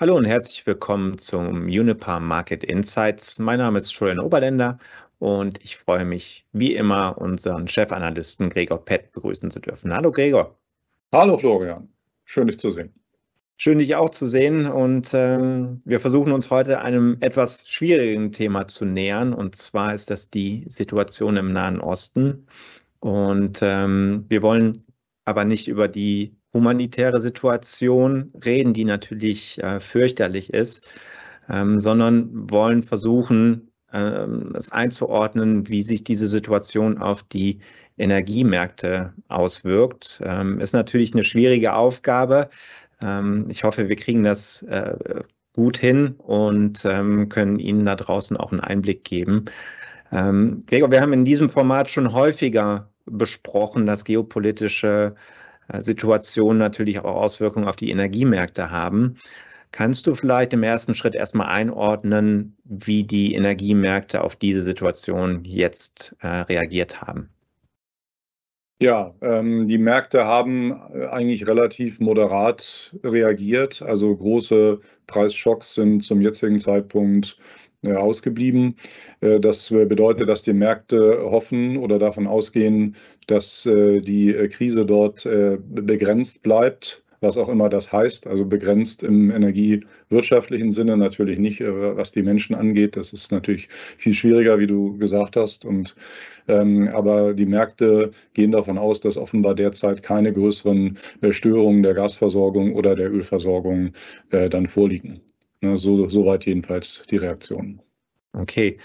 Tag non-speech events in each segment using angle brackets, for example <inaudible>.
Hallo und herzlich willkommen zum Unipa Market Insights. Mein Name ist Florian Oberländer und ich freue mich wie immer, unseren Chefanalysten Gregor Pett begrüßen zu dürfen. Hallo Gregor. Hallo Florian, schön dich zu sehen. Schön dich auch zu sehen und ähm, wir versuchen uns heute einem etwas schwierigen Thema zu nähern und zwar ist das die Situation im Nahen Osten und ähm, wir wollen aber nicht über die humanitäre Situation reden, die natürlich äh, fürchterlich ist, ähm, sondern wollen versuchen, ähm, es einzuordnen, wie sich diese Situation auf die Energiemärkte auswirkt. Ähm, ist natürlich eine schwierige Aufgabe. Ich hoffe, wir kriegen das äh, gut hin und können Ihnen da draußen auch einen Einblick geben. Gregor, wir haben in diesem Format schon häufiger besprochen, dass geopolitische äh, Situationen natürlich auch Auswirkungen auf die Energiemärkte haben. Kannst du vielleicht im ersten Schritt erstmal einordnen, wie die Energiemärkte auf diese Situation jetzt äh, reagiert haben? Ja, ähm, die Märkte haben äh, eigentlich relativ moderat reagiert. Also große Preisschocks sind zum jetzigen Zeitpunkt ausgeblieben. Äh, das bedeutet, dass die Märkte hoffen oder davon ausgehen, dass äh, die Krise dort begrenzt bleibt was auch immer das heißt, also begrenzt im energiewirtschaftlichen Sinne natürlich nicht, was die Menschen angeht. Das ist natürlich viel schwieriger, wie du gesagt hast. Und ähm, aber die Märkte gehen davon aus, dass offenbar derzeit keine größeren Störungen der Gasversorgung oder der Ölversorgung äh, dann vorliegen. Ne, so, soweit jedenfalls die Reaktion. Okay.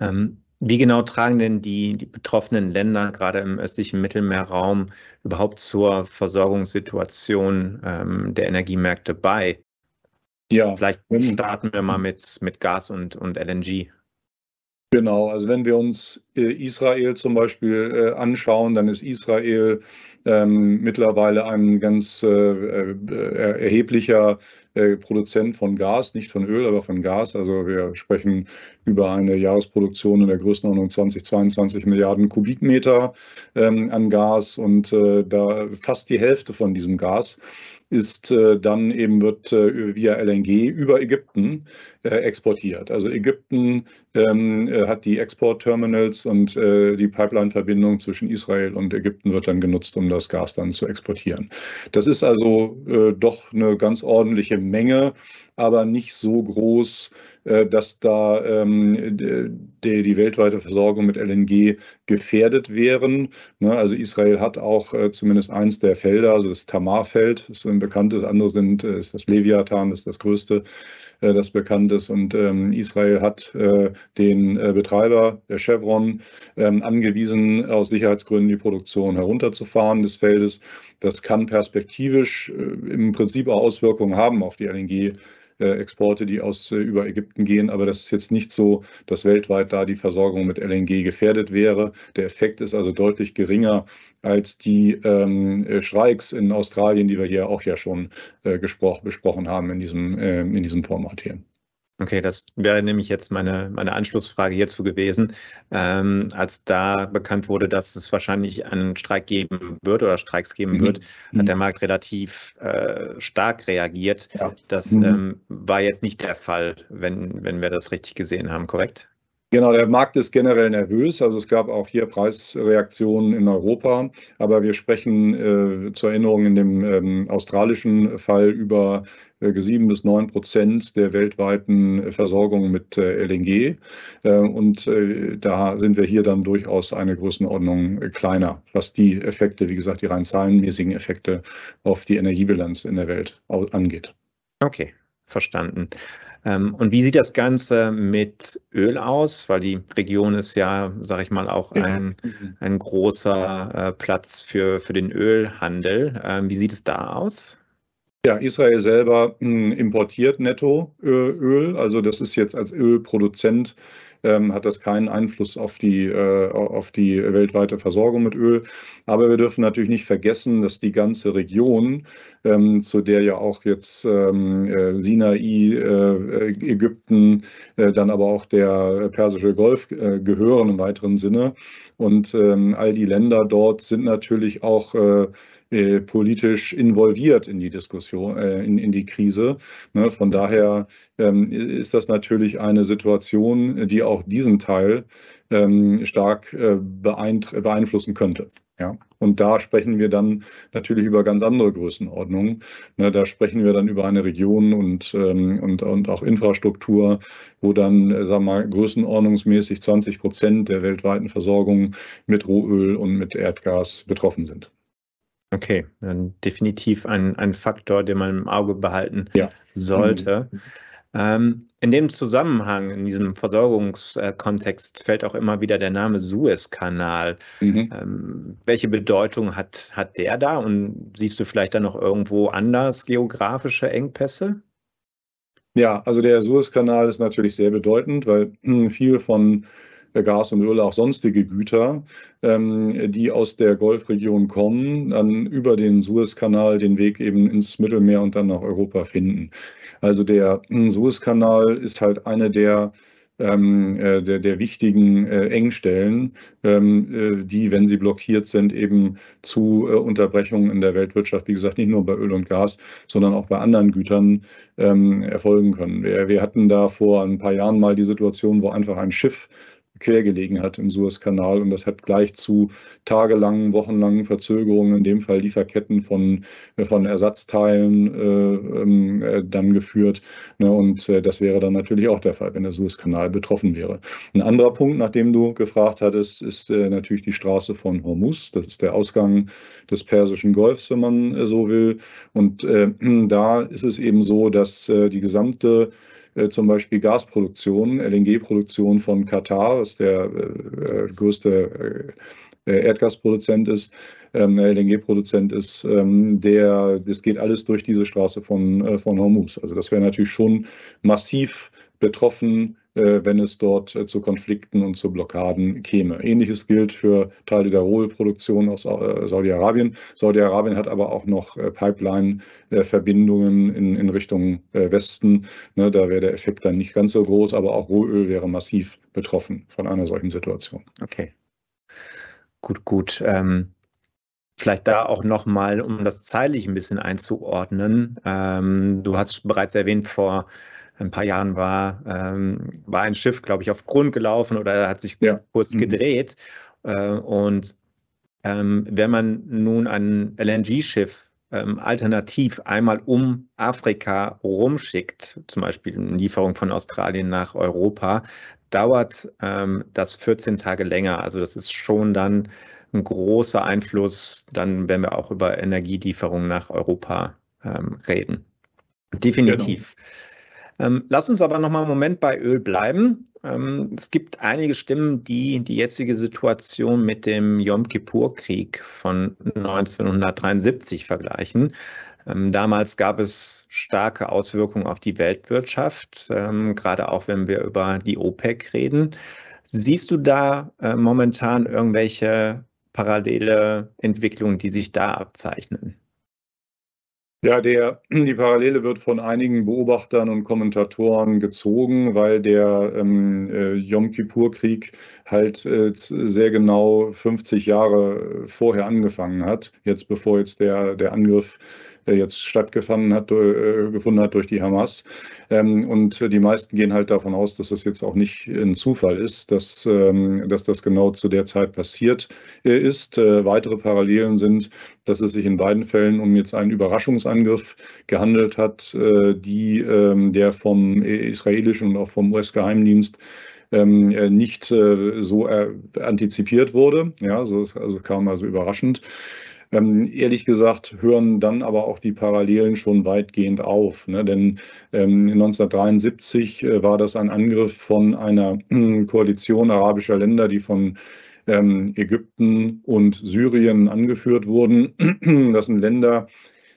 Ähm, wie genau tragen denn die, die betroffenen Länder gerade im östlichen Mittelmeerraum überhaupt zur Versorgungssituation ähm, der Energiemärkte bei? Ja. Vielleicht starten wir mal mit, mit Gas und, und LNG. Genau, also wenn wir uns äh, Israel zum Beispiel äh, anschauen, dann ist Israel ähm, mittlerweile ein ganz äh, äh, erheblicher äh, Produzent von Gas, nicht von Öl, aber von Gas. Also wir sprechen über eine Jahresproduktion in der Größenordnung 20, 22 Milliarden Kubikmeter ähm, an Gas und äh, da fast die Hälfte von diesem Gas ist äh, dann eben wird äh, via LNG über Ägypten äh, exportiert. Also Ägypten ähm, äh, hat die Exportterminals und äh, die Pipeline-Verbindung zwischen Israel und Ägypten wird dann genutzt, um das Gas dann zu exportieren. Das ist also äh, doch eine ganz ordentliche Menge, aber nicht so groß, äh, dass da ähm, die, weltweite Versorgung mit LNG gefährdet wären. Ne? Also Israel hat auch äh, zumindest eins der Felder, also das Tamar-Feld, ist ein bekanntes, andere sind, äh, ist das Leviathan, das ist das größte das bekannt ist. Und ähm, Israel hat den Betreiber, der Chevron, ähm, angewiesen, aus Sicherheitsgründen die Produktion herunterzufahren des Feldes. Das kann perspektivisch im Prinzip auch Auswirkungen haben auf die LNG. Exporte, die aus über Ägypten gehen, aber das ist jetzt nicht so, dass weltweit da die Versorgung mit LNG gefährdet wäre. Der Effekt ist also deutlich geringer als die ähm, äh, Streiks in Australien, die wir hier auch ja schon äh, besprochen haben in diesem, äh, in diesem Format hier. Okay, das wäre nämlich jetzt meine, meine Anschlussfrage hierzu gewesen. Ähm, als da bekannt wurde, dass es wahrscheinlich einen Streik geben wird oder Streiks geben mhm. wird, hat mhm. der Markt relativ äh, stark reagiert. Ja. Das mhm. ähm, war jetzt nicht der Fall, wenn, wenn wir das richtig gesehen haben, korrekt? Genau, der Markt ist generell nervös. Also es gab auch hier Preisreaktionen in Europa. Aber wir sprechen äh, zur Erinnerung in dem ähm, australischen Fall über äh, 7 bis 9 Prozent der weltweiten Versorgung mit äh, LNG. Äh, und äh, da sind wir hier dann durchaus eine Größenordnung äh, kleiner, was die Effekte, wie gesagt, die rein zahlenmäßigen Effekte auf die Energiebilanz in der Welt angeht. Okay, verstanden. Ähm, und wie sieht das Ganze mit Öl aus? Weil die Region ist ja, sage ich mal, auch ein, ein großer äh, Platz für, für den Ölhandel. Ähm, wie sieht es da aus? Ja, Israel selber hm, importiert netto Öl. Also das ist jetzt als Ölproduzent ähm, hat das keinen Einfluss auf die, äh, auf die weltweite Versorgung mit Öl. Aber wir dürfen natürlich nicht vergessen, dass die ganze Region, ähm, zu der ja auch jetzt ähm, äh, Sinai, äh, Ägypten, dann aber auch der Persische Golf gehören im weiteren Sinne. Und all die Länder dort sind natürlich auch äh, politisch involviert in die Diskussion, äh, in, in die Krise. Ne? Von daher ähm, ist das natürlich eine Situation, die auch diesen Teil ähm, stark äh, beeinflussen könnte. Ja, und da sprechen wir dann natürlich über ganz andere Größenordnungen. Ne, da sprechen wir dann über eine Region und, ähm, und, und auch Infrastruktur, wo dann, äh, sagen wir mal, größenordnungsmäßig 20 Prozent der weltweiten Versorgung mit Rohöl und mit Erdgas betroffen sind. Okay, dann definitiv ein, ein Faktor, den man im Auge behalten ja. sollte. Mhm. Ähm, in dem Zusammenhang, in diesem Versorgungskontext fällt auch immer wieder der Name Suezkanal. Mhm. Ähm, welche Bedeutung hat, hat der da und siehst du vielleicht da noch irgendwo anders geografische Engpässe? Ja, also der Suezkanal ist natürlich sehr bedeutend, weil <clears throat> viel von Gas und Öl, auch sonstige Güter, ähm, die aus der Golfregion kommen, dann über den Suezkanal den Weg eben ins Mittelmeer und dann nach Europa finden. Also der hm, Suezkanal ist halt eine der ähm, äh, der, der wichtigen äh, Engstellen, ähm, äh, die, wenn sie blockiert sind, eben zu äh, Unterbrechungen in der Weltwirtschaft, wie gesagt, nicht nur bei Öl und Gas, sondern auch bei anderen Gütern erfolgen können. Wir, wir hatten da vor ein paar Jahren mal die Situation, wo einfach ein Schiff quergelegen hat im Suezkanal. Und das hat gleich zu tagelangen, wochenlangen Verzögerungen, in dem Fall Lieferketten von, von Ersatzteilen äh, ähm, äh, dann geführt. Ne, und äh, das wäre dann natürlich auch der Fall, wenn der Suezkanal betroffen wäre. Ein anderer Punkt, nach dem du gefragt hattest, ist äh, natürlich die Straße von Hormuz. Das ist der Ausgang des Persischen Golfs, wenn man äh, so will. Und äh, <clears throat> da ist es eben so, dass die gesamte äh, zum Beispiel Gasproduktion, LNG-Produktion von Katar, was der äh, äh größte äh, äh, Erdgasproduzent ist, ähm, LNG-Produzent ist, ähm, der, das geht alles durch diese Straße von, von Hormuz. Also das wäre natürlich schon massiv betroffen äh, wenn es dort äh, zu Konflikten und zu Blockaden käme. Ähnliches gilt für Teile der Rohölproduktion aus äh, Saudi-Arabien. Saudi-Arabien hat aber auch noch Pipeline-Verbindungen in, in Richtung Westen. Ne, da wäre der Effekt dann nicht ganz so groß, aber auch Rohöl wäre massiv betroffen von einer solchen Situation. Okay. Gut, gut. Ähm Vielleicht da auch nochmal, um das zeitlich ein bisschen einzuordnen. Ähm, du hast bereits erwähnt, vor ein paar Jahren war, ähm, war ein Schiff, glaube ich, auf Grund gelaufen oder hat sich ja. kurz mhm. gedreht. Äh, und ähm, wenn man nun ein LNG-Schiff ähm, alternativ einmal um Afrika rumschickt, zum Beispiel eine Lieferung von Australien nach Europa, dauert ähm, das 14 Tage länger. Also das ist schon dann ein großer Einfluss, dann wenn wir auch über Energielieferungen nach Europa ähm, reden. Definitiv. Genau. Ähm, lass uns aber noch mal einen Moment bei Öl bleiben. Ähm, es gibt einige Stimmen, die die jetzige Situation mit dem Yom Kippur-Krieg von 1973 vergleichen. Ähm, damals gab es starke Auswirkungen auf die Weltwirtschaft, gerade auch wenn wir über die OPEC reden. Siehst du da äh, momentan irgendwelche parallele Entwicklungen, die sich da abzeichnen? Ja, der, die Parallele wird von einigen Beobachtern und Kommentatoren gezogen, weil der ähm, äh, Yom Kippur-Krieg halt äh, sehr genau 50 Jahre vorher angefangen hat, jetzt bevor jetzt der, der Angriff jetzt stattgefunden hat, äh, gefunden hat durch die Hamas. Ähm, und die meisten gehen halt davon aus, dass das jetzt auch nicht ein Zufall ist, dass, ähm, dass das genau zu der Zeit passiert äh, ist. Äh, weitere Parallelen sind, dass es sich in beiden Fällen um jetzt einen Überraschungsangriff gehandelt hat, die, ähm, der vom israelischen und auch vom US-Geheimdienst nicht so antizipiert wurde. Ja, also, also kam also überraschend. Ähm, ehrlich gesagt hören dann aber auch die Parallelen schon weitgehend auf. Ne? Denn ähm, 1973 äh, war das ein Angriff von einer äh, Koalition arabischer Länder, die von ähm, Ägypten und Syrien angeführt wurden. Das sind Länder,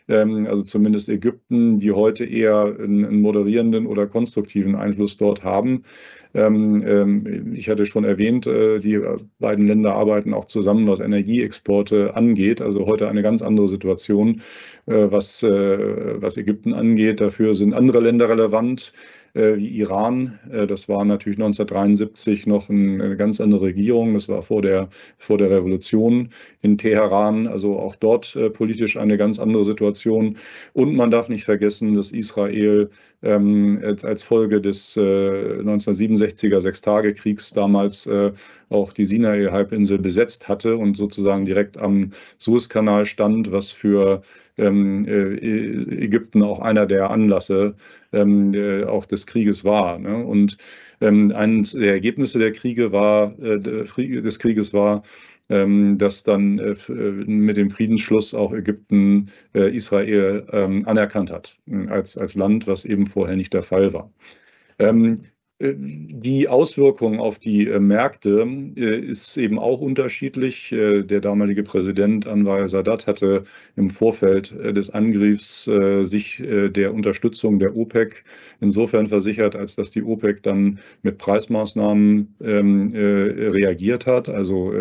also zumindest Ägypten, die heute eher einen moderierenden oder konstruktiven Einfluss dort haben. Ähm, ähm, ich hatte schon erwähnt, äh, die beiden Länder arbeiten auch zusammen, was Energieexporte angeht. Also heute eine ganz andere Situation, äh, was, äh, was Ägypten angeht. Dafür sind andere Länder relevant. Äh, wie Iran. Äh, das war natürlich 1973 noch ein, eine ganz andere Regierung. Das war vor der, vor der Revolution in Teheran. Also auch dort äh, politisch eine ganz andere Situation. Und man darf nicht vergessen, dass Israel ähm, als, Folge des äh, 1967er Sechstagekriegs damals äh, auch die Sinai-Halbinsel besetzt hatte und sozusagen direkt am Suezkanal stand, was für äh, Ägypten auch einer der Anlasse ähm, äh, auch des Krieges war. Ne? Und ähm, eines der Ergebnisse der Kriege war, äh, des Krieges war, ähm, dass dann äh, äh, mit dem Friedensschluss auch Ägypten äh, Israel ähm, anerkannt hat als, als Land, was eben vorher nicht der Fall war. Ähm, die Auswirkung auf die äh, Märkte äh, ist eben auch unterschiedlich. Äh, der damalige Präsident Anwar Sadat hatte im Vorfeld des Angriffs sich der Unterstützung der OPEC insofern versichert, als dass die OPEC dann mit Preismaßnahmen ähm, reagiert hat, also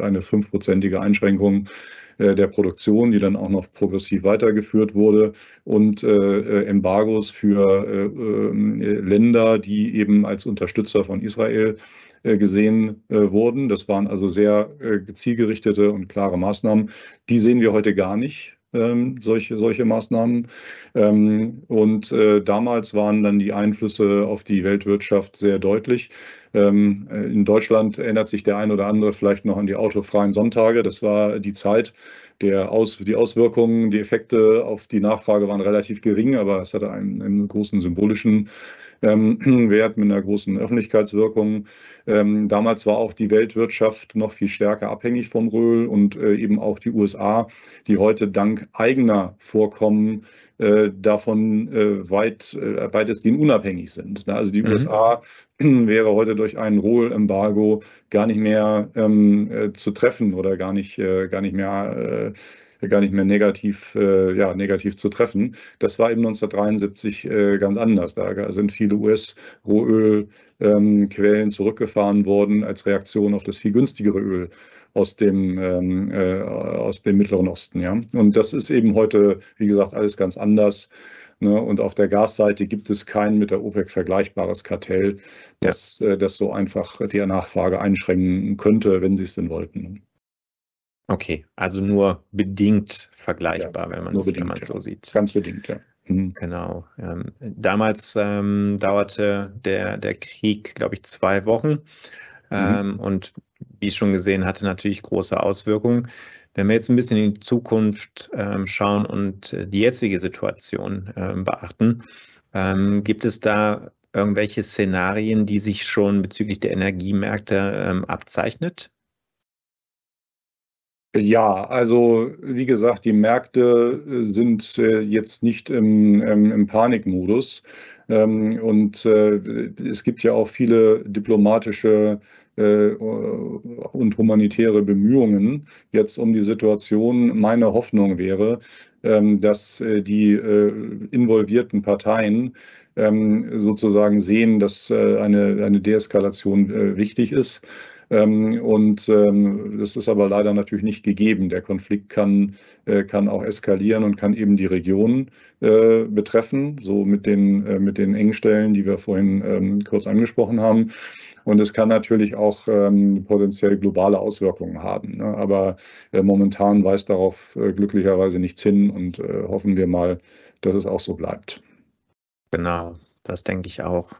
eine fünfprozentige Einschränkung äh, der Produktion, die dann auch noch progressiv weitergeführt wurde und äh, äh Embargos für äh, äh, Länder, die eben als Unterstützer von Israel gesehen wurden. Das waren also sehr zielgerichtete und klare Maßnahmen. Die sehen wir heute gar nicht. Ähm, solche, solche Maßnahmen. Ähm, und äh, damals waren dann die Einflüsse auf die Weltwirtschaft sehr deutlich. Ähm, äh, in Deutschland erinnert sich der ein oder andere vielleicht noch an die autofreien Sonntage. Das war die Zeit, der Aus, die Auswirkungen, die Effekte auf die Nachfrage waren relativ gering, aber es hatte einen, einen großen symbolischen ähm, <clears throat> Wert mit einer großen Öffentlichkeitswirkung. Ähm, damals war auch die Weltwirtschaft noch viel stärker abhängig vom Öl und äh, eben auch die USA, die heute dank eigener Vorkommen äh, davon äh, weit, äh, weitestgehend unabhängig sind. Also die mhm. USA <clears throat> wäre heute durch ein Rohembargo gar nicht mehr ähm, äh, zu treffen oder gar nicht, äh, gar nicht mehr gar nicht mehr negativ, äh, ja, negativ zu treffen. Das war eben 1973 äh, ganz anders. Da sind viele US-Rohölquellen ähm, zurückgefahren worden als Reaktion auf das viel günstigere Öl aus dem, ähm, äh, aus dem Mittleren Osten. Ja? Und das ist eben heute, wie gesagt, alles ganz anders. Ne? Und auf der Gasseite gibt es kein mit der OPEC vergleichbares Kartell, das, ja. äh, das so einfach die Nachfrage einschränken könnte, wenn sie es denn wollten. Okay, also nur bedingt vergleichbar, ja, wenn man es ja. so sieht. Ganz bedingt, ja. Mhm. Genau. Ähm, damals ähm, dauerte der, der Krieg, glaube ich, zwei Wochen. Mhm. Ähm, und wie schon gesehen, hatte natürlich große Auswirkungen. Wenn wir jetzt ein bisschen in die Zukunft ähm, schauen und äh, die jetzige Situation ähm, beachten, ähm, gibt es da irgendwelche Szenarien, die sich schon bezüglich der Energiemärkte abzeichnet? Ja, also wie gesagt, die Märkte äh, sind äh, jetzt nicht im, im, Panikmodus. Ähm, und äh, es gibt ja auch viele diplomatische und humanitäre Bemühungen jetzt um die Situation. Meine Hoffnung wäre, ähm, dass die involvierten Parteien ähm, sozusagen sehen, dass eine, eine Deeskalation wichtig ist und ähm, das ist aber leider natürlich nicht gegeben. Der Konflikt kann, äh, kann auch eskalieren und kann eben die Region äh, betreffen, so mit den, äh, mit den Engstellen, die wir vorhin ähm, kurz angesprochen haben. Und es kann natürlich auch ähm, potenziell globale Auswirkungen haben. Ne? Aber äh, momentan weist darauf äh, glücklicherweise nichts hin und äh, hoffen wir mal, dass es auch so bleibt. Genau, das denke ich auch.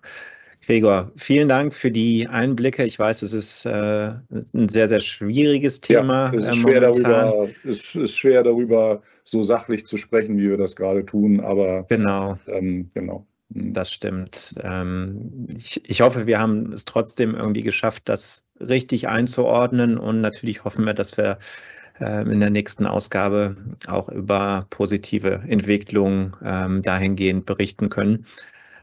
Gregor, vielen Dank für die Einblicke. Ich weiß, es ist äh, ein sehr, sehr schwieriges Thema. Ja, es, ist äh, schwer darüber, es ist schwer darüber, so sachlich zu sprechen, wie wir das gerade tun, aber genau. Ähm, genau. Hm. Das stimmt. Ähm, ich, ich hoffe, wir haben es trotzdem irgendwie geschafft, das richtig einzuordnen und natürlich hoffen wir, dass wir äh, in der nächsten Ausgabe auch über positive Entwicklungen ähm, dahingehend berichten können.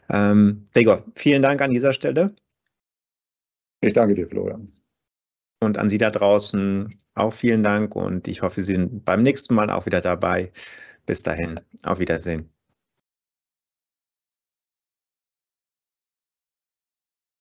Ähm, Gregor, vielen Dank an dieser Stelle. Ich danke dir, Florian. Und an Sie da draußen auch vielen Dank und ich hoffe, Sie sind beim nächsten Mal auch wieder dabei. Bis dahin, auf Wiedersehen.